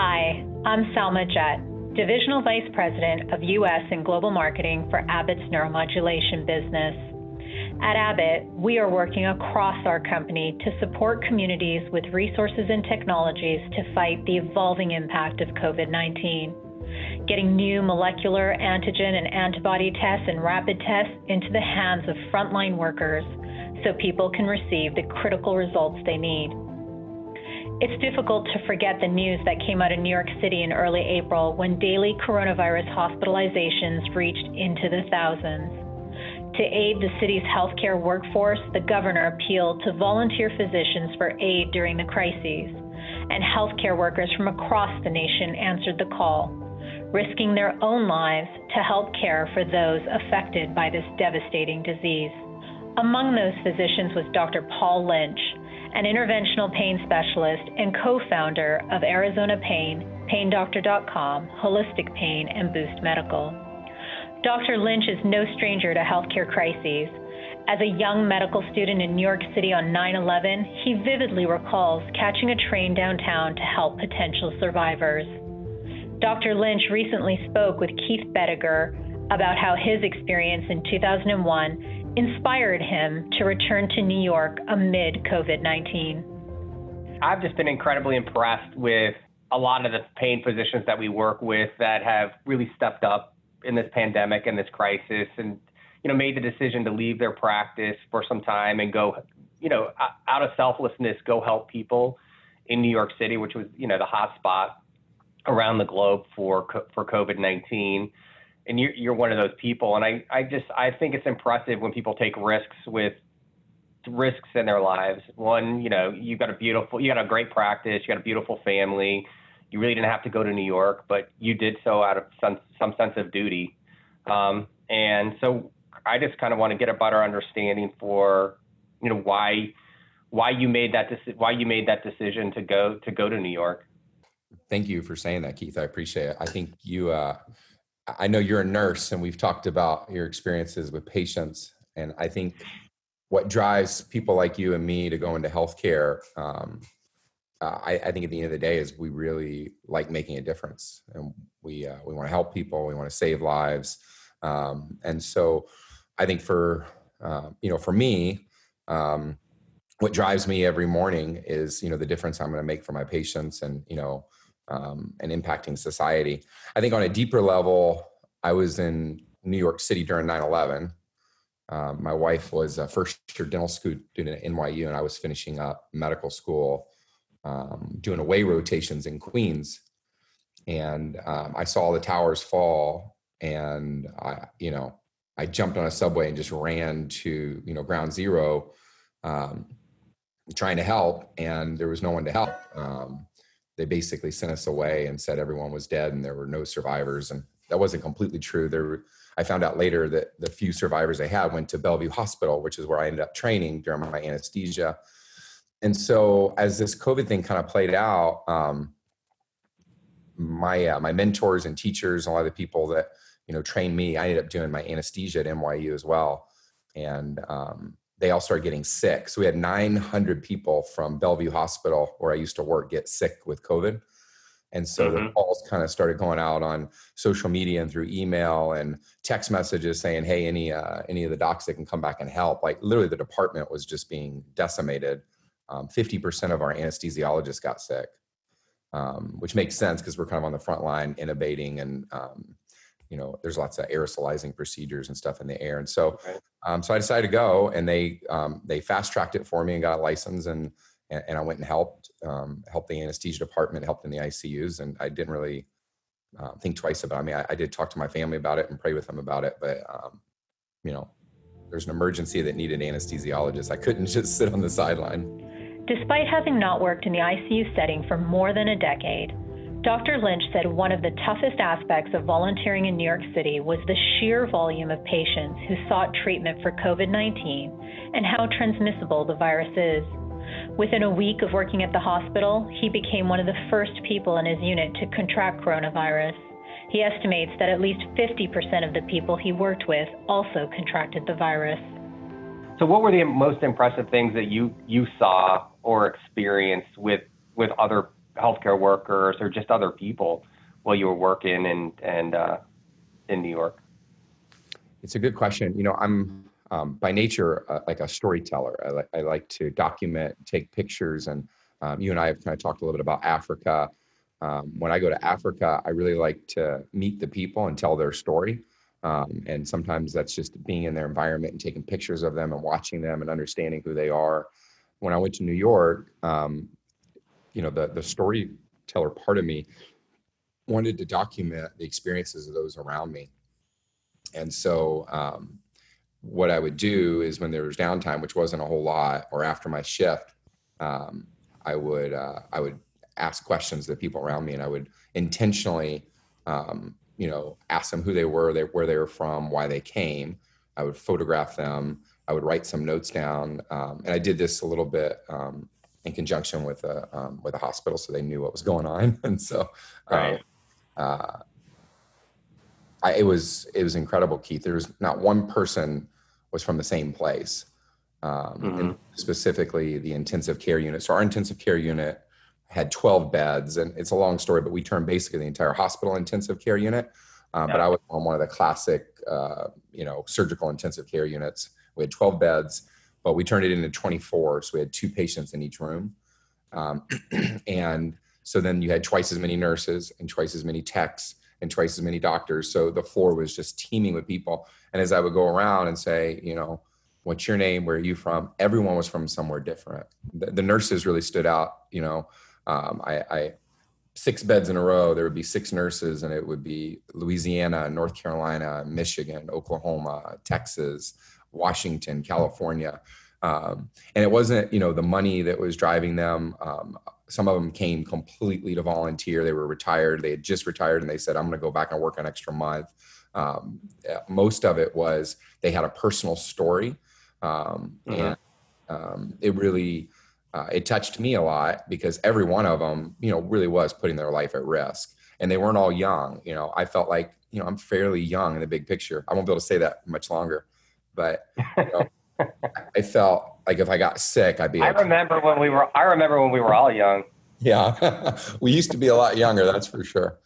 Hi, I'm Salma Jett, Divisional Vice President of U.S. and Global Marketing for Abbott's Neuromodulation business. At Abbott, we are working across our company to support communities with resources and technologies to fight the evolving impact of COVID 19. Getting new molecular, antigen, and antibody tests and rapid tests into the hands of frontline workers so people can receive the critical results they need. It's difficult to forget the news that came out of New York City in early April when daily coronavirus hospitalizations reached into the thousands. To aid the city's healthcare workforce, the governor appealed to volunteer physicians for aid during the crises, and healthcare workers from across the nation answered the call, risking their own lives to help care for those affected by this devastating disease. Among those physicians was Dr. Paul Lynch, an interventional pain specialist and co founder of Arizona Pain, PainDoctor.com, Holistic Pain, and Boost Medical. Dr. Lynch is no stranger to healthcare crises. As a young medical student in New York City on 9 11, he vividly recalls catching a train downtown to help potential survivors. Dr. Lynch recently spoke with Keith Bediger about how his experience in 2001 inspired him to return to New York amid COVID 19? I've just been incredibly impressed with a lot of the pain physicians that we work with that have really stepped up in this pandemic and this crisis and you know made the decision to leave their practice for some time and go you know out of selflessness go help people in New York City which was you know the hot spot around the globe for for COVID-19 and you're, you're one of those people. And I, I just I think it's impressive when people take risks with risks in their lives. One, you know, you've got a beautiful, you got a great practice, you got a beautiful family. You really didn't have to go to New York, but you did so out of some some sense of duty. Um, and so I just kind of want to get a better understanding for, you know, why why you made that deci- why you made that decision to go to go to New York. Thank you for saying that, Keith. I appreciate it. I think you uh, I know you're a nurse and we've talked about your experiences with patients. And I think what drives people like you and me to go into healthcare, um, uh, I, I, think at the end of the day is we really like making a difference and we, uh, we want to help people. We want to save lives. Um, and so I think for, uh, you know, for me, um, what drives me every morning is, you know, the difference I'm going to make for my patients and, you know, um, and impacting society. I think on a deeper level, I was in New York City during 9 11. Um, my wife was a first year dental student at NYU, and I was finishing up medical school um, doing away rotations in Queens. And um, I saw the towers fall, and I, you know, I jumped on a subway and just ran to, you know, ground zero, um, trying to help, and there was no one to help. They basically sent us away and said everyone was dead and there were no survivors. And that wasn't completely true. There, I found out later that the few survivors they had went to Bellevue Hospital, which is where I ended up training during my anesthesia. And so, as this COVID thing kind of played out, um, my uh, my mentors and teachers, a lot of the people that you know trained me, I ended up doing my anesthesia at NYU as well. And um, they all started getting sick. So we had 900 people from Bellevue Hospital, where I used to work, get sick with COVID. And so mm-hmm. the calls kind of started going out on social media and through email and text messages saying, "Hey, any uh, any of the docs that can come back and help." Like literally, the department was just being decimated. Um, fifty percent of our anesthesiologists got sick, um, which makes sense because we're kind of on the front line intubating and um, you know there's lots of aerosolizing procedures and stuff in the air. And so um, so i decided to go and they um, they fast tracked it for me and got a license and and, i went and helped um, helped the anesthesia department helped in the icus and i didn't really uh, think twice about it. I mean I, I, did talk to my family about it and pray with them about it but um, you know there's an emergency that needed anesthesiologists i couldn't just sit on the sideline. Despite having not worked in the ICU setting for more than a decade, Dr. Lynch said one of the toughest aspects of volunteering in New York City was the sheer volume of patients who sought treatment for COVID 19 and how transmissible the virus is. Within a week of working at the hospital, he became one of the first people in his unit to contract coronavirus. He estimates that at least 50% of the people he worked with also contracted the virus. So, what were the most impressive things that you, you saw or experienced with, with other healthcare workers or just other people while you were working and and uh, in New York? It's a good question. You know, I'm um, by nature uh, like a storyteller. I, li- I like to document, take pictures, and um, you and I have kind of talked a little bit about Africa. Um, when I go to Africa, I really like to meet the people and tell their story. Um, and sometimes that's just being in their environment and taking pictures of them and watching them and understanding who they are. When I went to New York, um, you know, the the storyteller part of me wanted to document the experiences of those around me. And so, um, what I would do is when there was downtime, which wasn't a whole lot, or after my shift, um, I would uh, I would ask questions to people around me, and I would intentionally, um, you know, ask them who they were, they, where they were from, why they came. I would photograph them. I would write some notes down, um, and I did this a little bit um, in conjunction with a um, with a hospital, so they knew what was going on. And so, Right. uh, I, it was it was incredible, Keith. There was not one person was from the same place, um, and specifically the intensive care unit. So our intensive care unit had 12 beds, and it's a long story, but we turned basically the entire hospital intensive care unit. Uh, But I was on one of the classic, uh, you know, surgical intensive care units. We had 12 beds, but we turned it into 24. So we had two patients in each room. Um, and so then you had twice as many nurses and twice as many techs and twice as many doctors. So the floor was just teeming with people. And as I would go around and say, you know, what's your name? Where are you from? Everyone was from somewhere different. The, the nurses really stood out. You know, um, I, I six beds in a row. There would be six nurses, and it would be Louisiana, North Carolina, Michigan, Oklahoma, Texas, Washington, California. Um, and it wasn't, you know, the money that was driving them. Um, some of them came completely to volunteer. They were retired. They had just retired, and they said, "I'm going to go back and work an extra month." Um, uh, most of it was they had a personal story, um, Mhm. and um, it really uh, it touched me a lot because every one of them, you know, really was putting their life at risk, and they weren't all young. You know, I felt like, you know, I'm fairly young in the big picture. I won't be able to say that much longer, but you know, I felt like if I got sick, I'd be. I okay. remember when we were. I remember when we were all young. Yeah, we used to be a lot younger, that's for sure.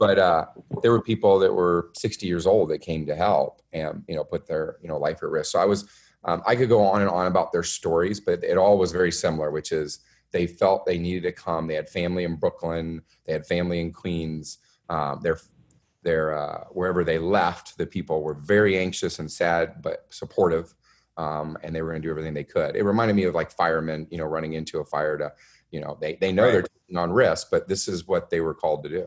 But uh, there were people that were 60 years old that came to help and you know put their you know life at risk. So I was, um, I could go on and on about their stories, but it all was very similar, which is they felt they needed to come. They had family in Brooklyn, they had family in Queens. Um, their their uh, wherever they left, the people were very anxious and sad, but supportive. Um, and they were going to do everything they could. It reminded me of like firemen, you know, running into a fire to you know they, they know Right. they're taking on risk but this is what they were called to do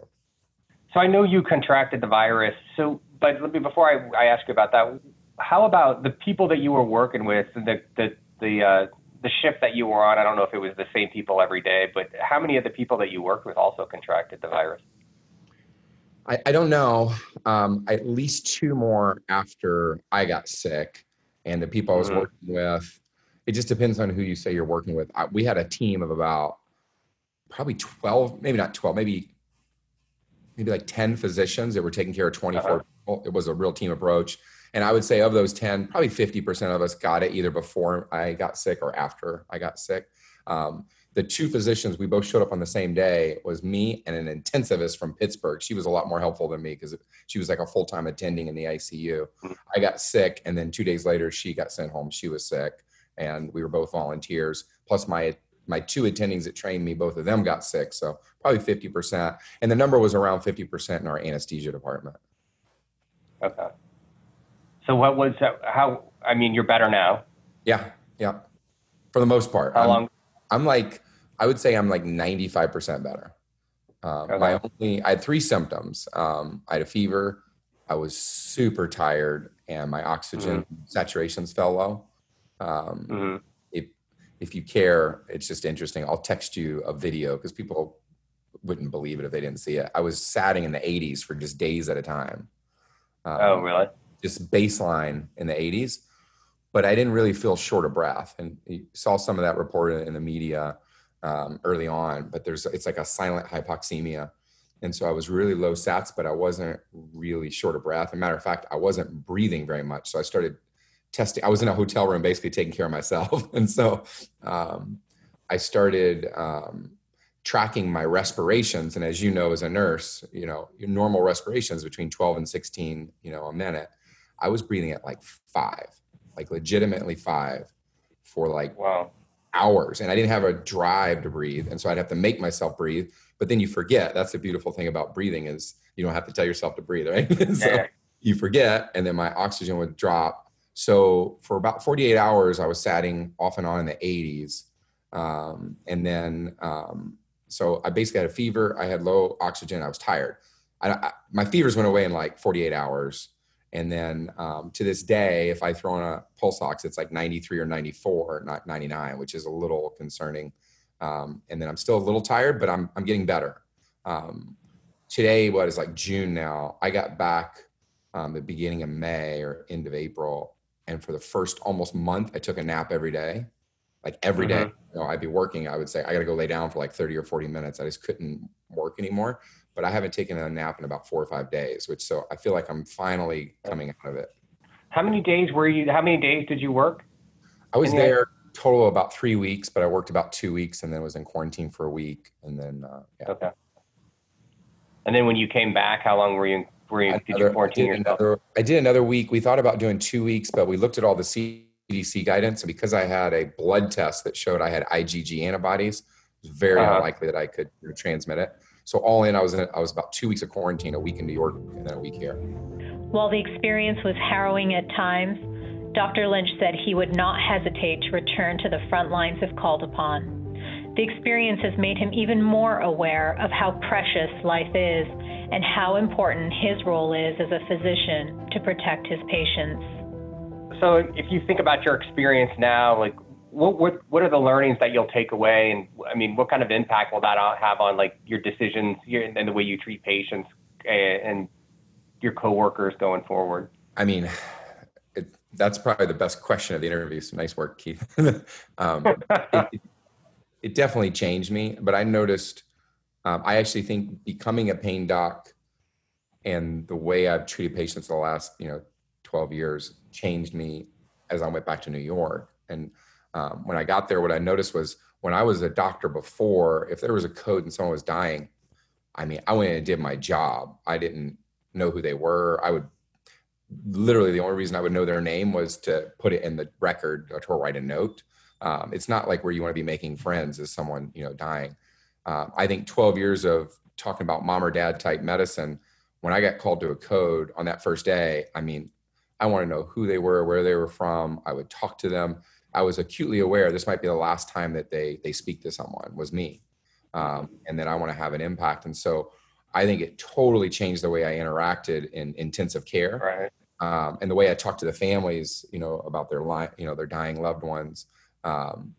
So I know you contracted the virus. So, but let me before I, I ask you about that, how about the people that you were working with, the the the uh, the shift that you were on? I don't know if it was the same people every day, but how many of the people that you worked with also contracted the virus? I, I don't know um, at least two more after i got sick and the people i was Mhm. working with. It just depends on who you say you're working with. I, we had a team of about probably 12 maybe not 12 maybe maybe like 10 physicians that were taking care of 24 Uh-huh. people. It was a real team approach. And i would say of those 10 probably 50% of us got it either before i got sick or after i got sick. Um, the two physicians we both showed up on the same day was me and an intensivist from pittsburgh she was a lot more helpful than me because she was like a full-time attending in the icu Mhm. i got sick and then two days later she got sent home she was sick and we were both volunteers plus my my two attendings that trained me both of them got sick so probably 50% and the number was around 50% in our anesthesia department Okay. So what was how? I mean, you're better now. yeah yeah for the most part How I'm- long? I'm like, I would say I'm like 95% better. Um, My only, I had three symptoms. Um, I had a fever. I was super tired, and my oxygen saturations fell low. Um, Mhm. if if you care, it's just interesting. I'll text you a video because people wouldn't believe it if they didn't see it. I was satting in the 80s for just days at a time. Um, Oh, really? just baseline in the 80s but i didn't really feel short of breath. And you saw some of that reported in the media um, early on but there's it's like a silent hypoxemia. And so i was really low sats but i wasn't really short of breath. As a matter of fact i wasn't breathing very much. So i started testing i was in a hotel room basically taking care of myself. And so um, i started um, tracking my respirations. And as you know, as a nurse, you know, your normal respirations between 12 and 16, you know, a minute. I was breathing at like five, like legitimately five for like wow. hours. And I didn't have a drive to breathe. And so I'd have to make myself breathe. But then you forget. That's the beautiful thing about breathing is you don't have to tell yourself to breathe, right? so Yeah. you forget, and then my oxygen would drop. So for about 48 hours, I was satting off and on in the 80s. Um, and then, um, so I basically had a fever. I had low oxygen. I was tired. I, I, my fevers went away in like 48 hours. And then um, to this day, if I throw in a pulse ox, it's like 93 or 94, not 99, which is a little concerning. Um, and then I'm still a little tired, but I'm, I'm getting better. Um, today, what is like June now, I got back um, the beginning of May or end of April. And for the first almost month, I took a nap every day, like every day. Mhm. You know, I'd be working. I would say I got to go lay down for like 30 or 40 minutes. I just couldn't work anymore. But I haven't taken a nap in about four or five days, which so I feel like I'm finally coming out of it. How many days were you? How many days did you work? I was there total about three weeks, but I worked about two weeks and then was in quarantine for a week. And then, uh, yeah. Okay. And then when you came back, how long were you? Were you? Did you Another- I quarantine did yourself? another- I did another week. We thought about doing two weeks, but we looked at all the CDC guidance. And because I had a blood test that showed I had IgG antibodies, it was very Uh-huh. unlikely that I could transmit it. So all in, I was in, I was about two weeks of quarantine, a week in New York, and then a week here. While the experience was harrowing at times, Dr. Lynch said he would not hesitate to return to the front lines if called upon. The experience has made him even more aware of how precious life is and how important his role is as a physician to protect his patients. So if you think about your experience now, like what what what are the learnings that you'll take away, and I mean, what kind of impact will that have on like your decisions and the way you treat patients and, your coworkers going forward? I mean, it, that's probably the best question of the interview. So nice work, Keith. um, it, it- it definitely changed me, but I noticed. Um, I actually think becoming a pain doc and the way I've treated patients the last, you know, 12 years changed me as I went back to New York. And um, when I got there, what I noticed was when I was a doctor before, if there was a code and someone was dying, I mean, I went and did my job. I didn't know who they were. I would literally the only reason I would know their name was to put it in the record or to write a note. Um, it's not like where you want to be making friends as someone you know dying. Um, I think 12 years of talking about mom or dad type medicine. When I got called to a code on that first day, I mean, I want to know who they were, where they were from. I would talk to them. I was acutely aware this might be the last time that they they speak to someone was me, um, and then I want to have an impact. And so I think it totally changed the way I interacted in intensive care Right. um, and the way I talked to the families, you know, about their li- you know, their dying loved ones. Um,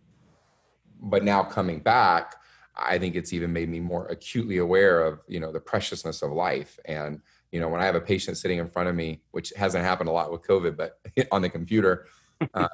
but now coming back, I think it's even made me more acutely aware of, you know, the preciousness of life. And, you know, when I have a patient sitting in front of me, which hasn't happened a lot with COVID, but on the computer, um,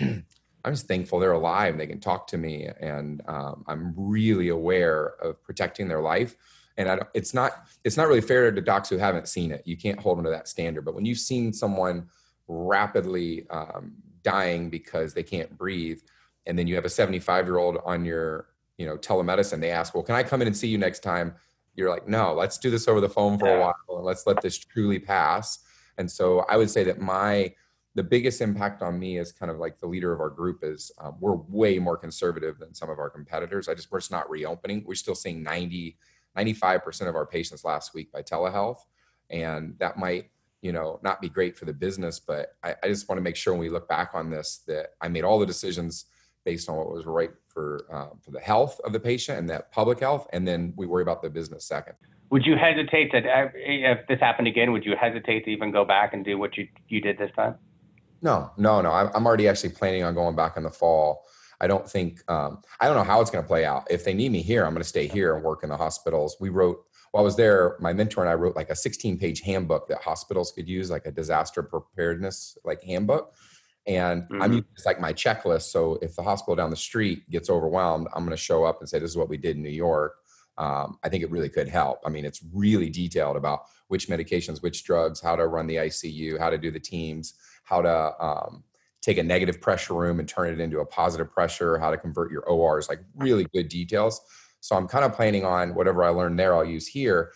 I'm just thankful they're alive they can talk to me. And um, I'm really aware of protecting their life. And I don't, it's not it's not really fair to docs who haven't seen it. You can't hold them to that standard. But when you've seen someone rapidly um, dying because they can't breathe, and then you have a 75 year old on your you know telemedicine, they ask, "Well, can I come in and see you next time?" You're like, "No, let's do this over the phone for a while and let's let this truly pass." And so I would say that my the biggest impact on me as kind of like the leader of our group is um, we're way more conservative than some of our competitors. I just we're just not reopening. We're still seeing 90 95% of our patients last week by telehealth. And that might, you know, not be great for the business, but I, I just want to make sure when we look back on this that I made all the decisions based on what was right for um, for the health of the patient and that public health, and then we worry about the business second. Would you hesitate to, if this happened again, would you hesitate to even go back and do what you you did this time? No, no, no. I'm, I'm already actually planning on going back in the fall. I don't think um, I don't know how it's going to play out. If they need me here, I'm going to stay here and work in the hospitals. We wrote while I was there. My mentor and I wrote like a 16 page handbook that hospitals could use, like a disaster preparedness like handbook. And I'm Mhm. using it's like my checklist. So if the hospital down the street gets overwhelmed, I'm going to show up and say, "This is what we did in New York." Um, I think it really could help. I mean, it's really detailed about which medications, which drugs, how to run the ICU, how to do the teams, how to um, take a negative pressure room and turn it into a positive pressure, how to convert your ORs, like really good details. So I'm kind of planning on whatever I learned there, I'll use here.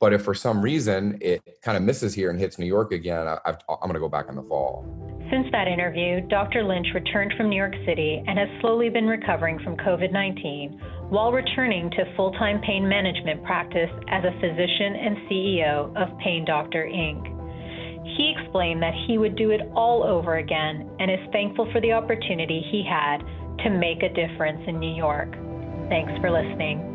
But if for some reason it kind of misses here and hits New York again, I, am going to go back in the fall. Since that interview, Dr. Lynch returned from New York City and has slowly been recovering from COVID 19 while returning to full time pain management practice as a physician and CEO of Pain Doctor Inc. He explained that he would do it all over again and is thankful for the opportunity he had to make a difference in New York. Thanks for listening.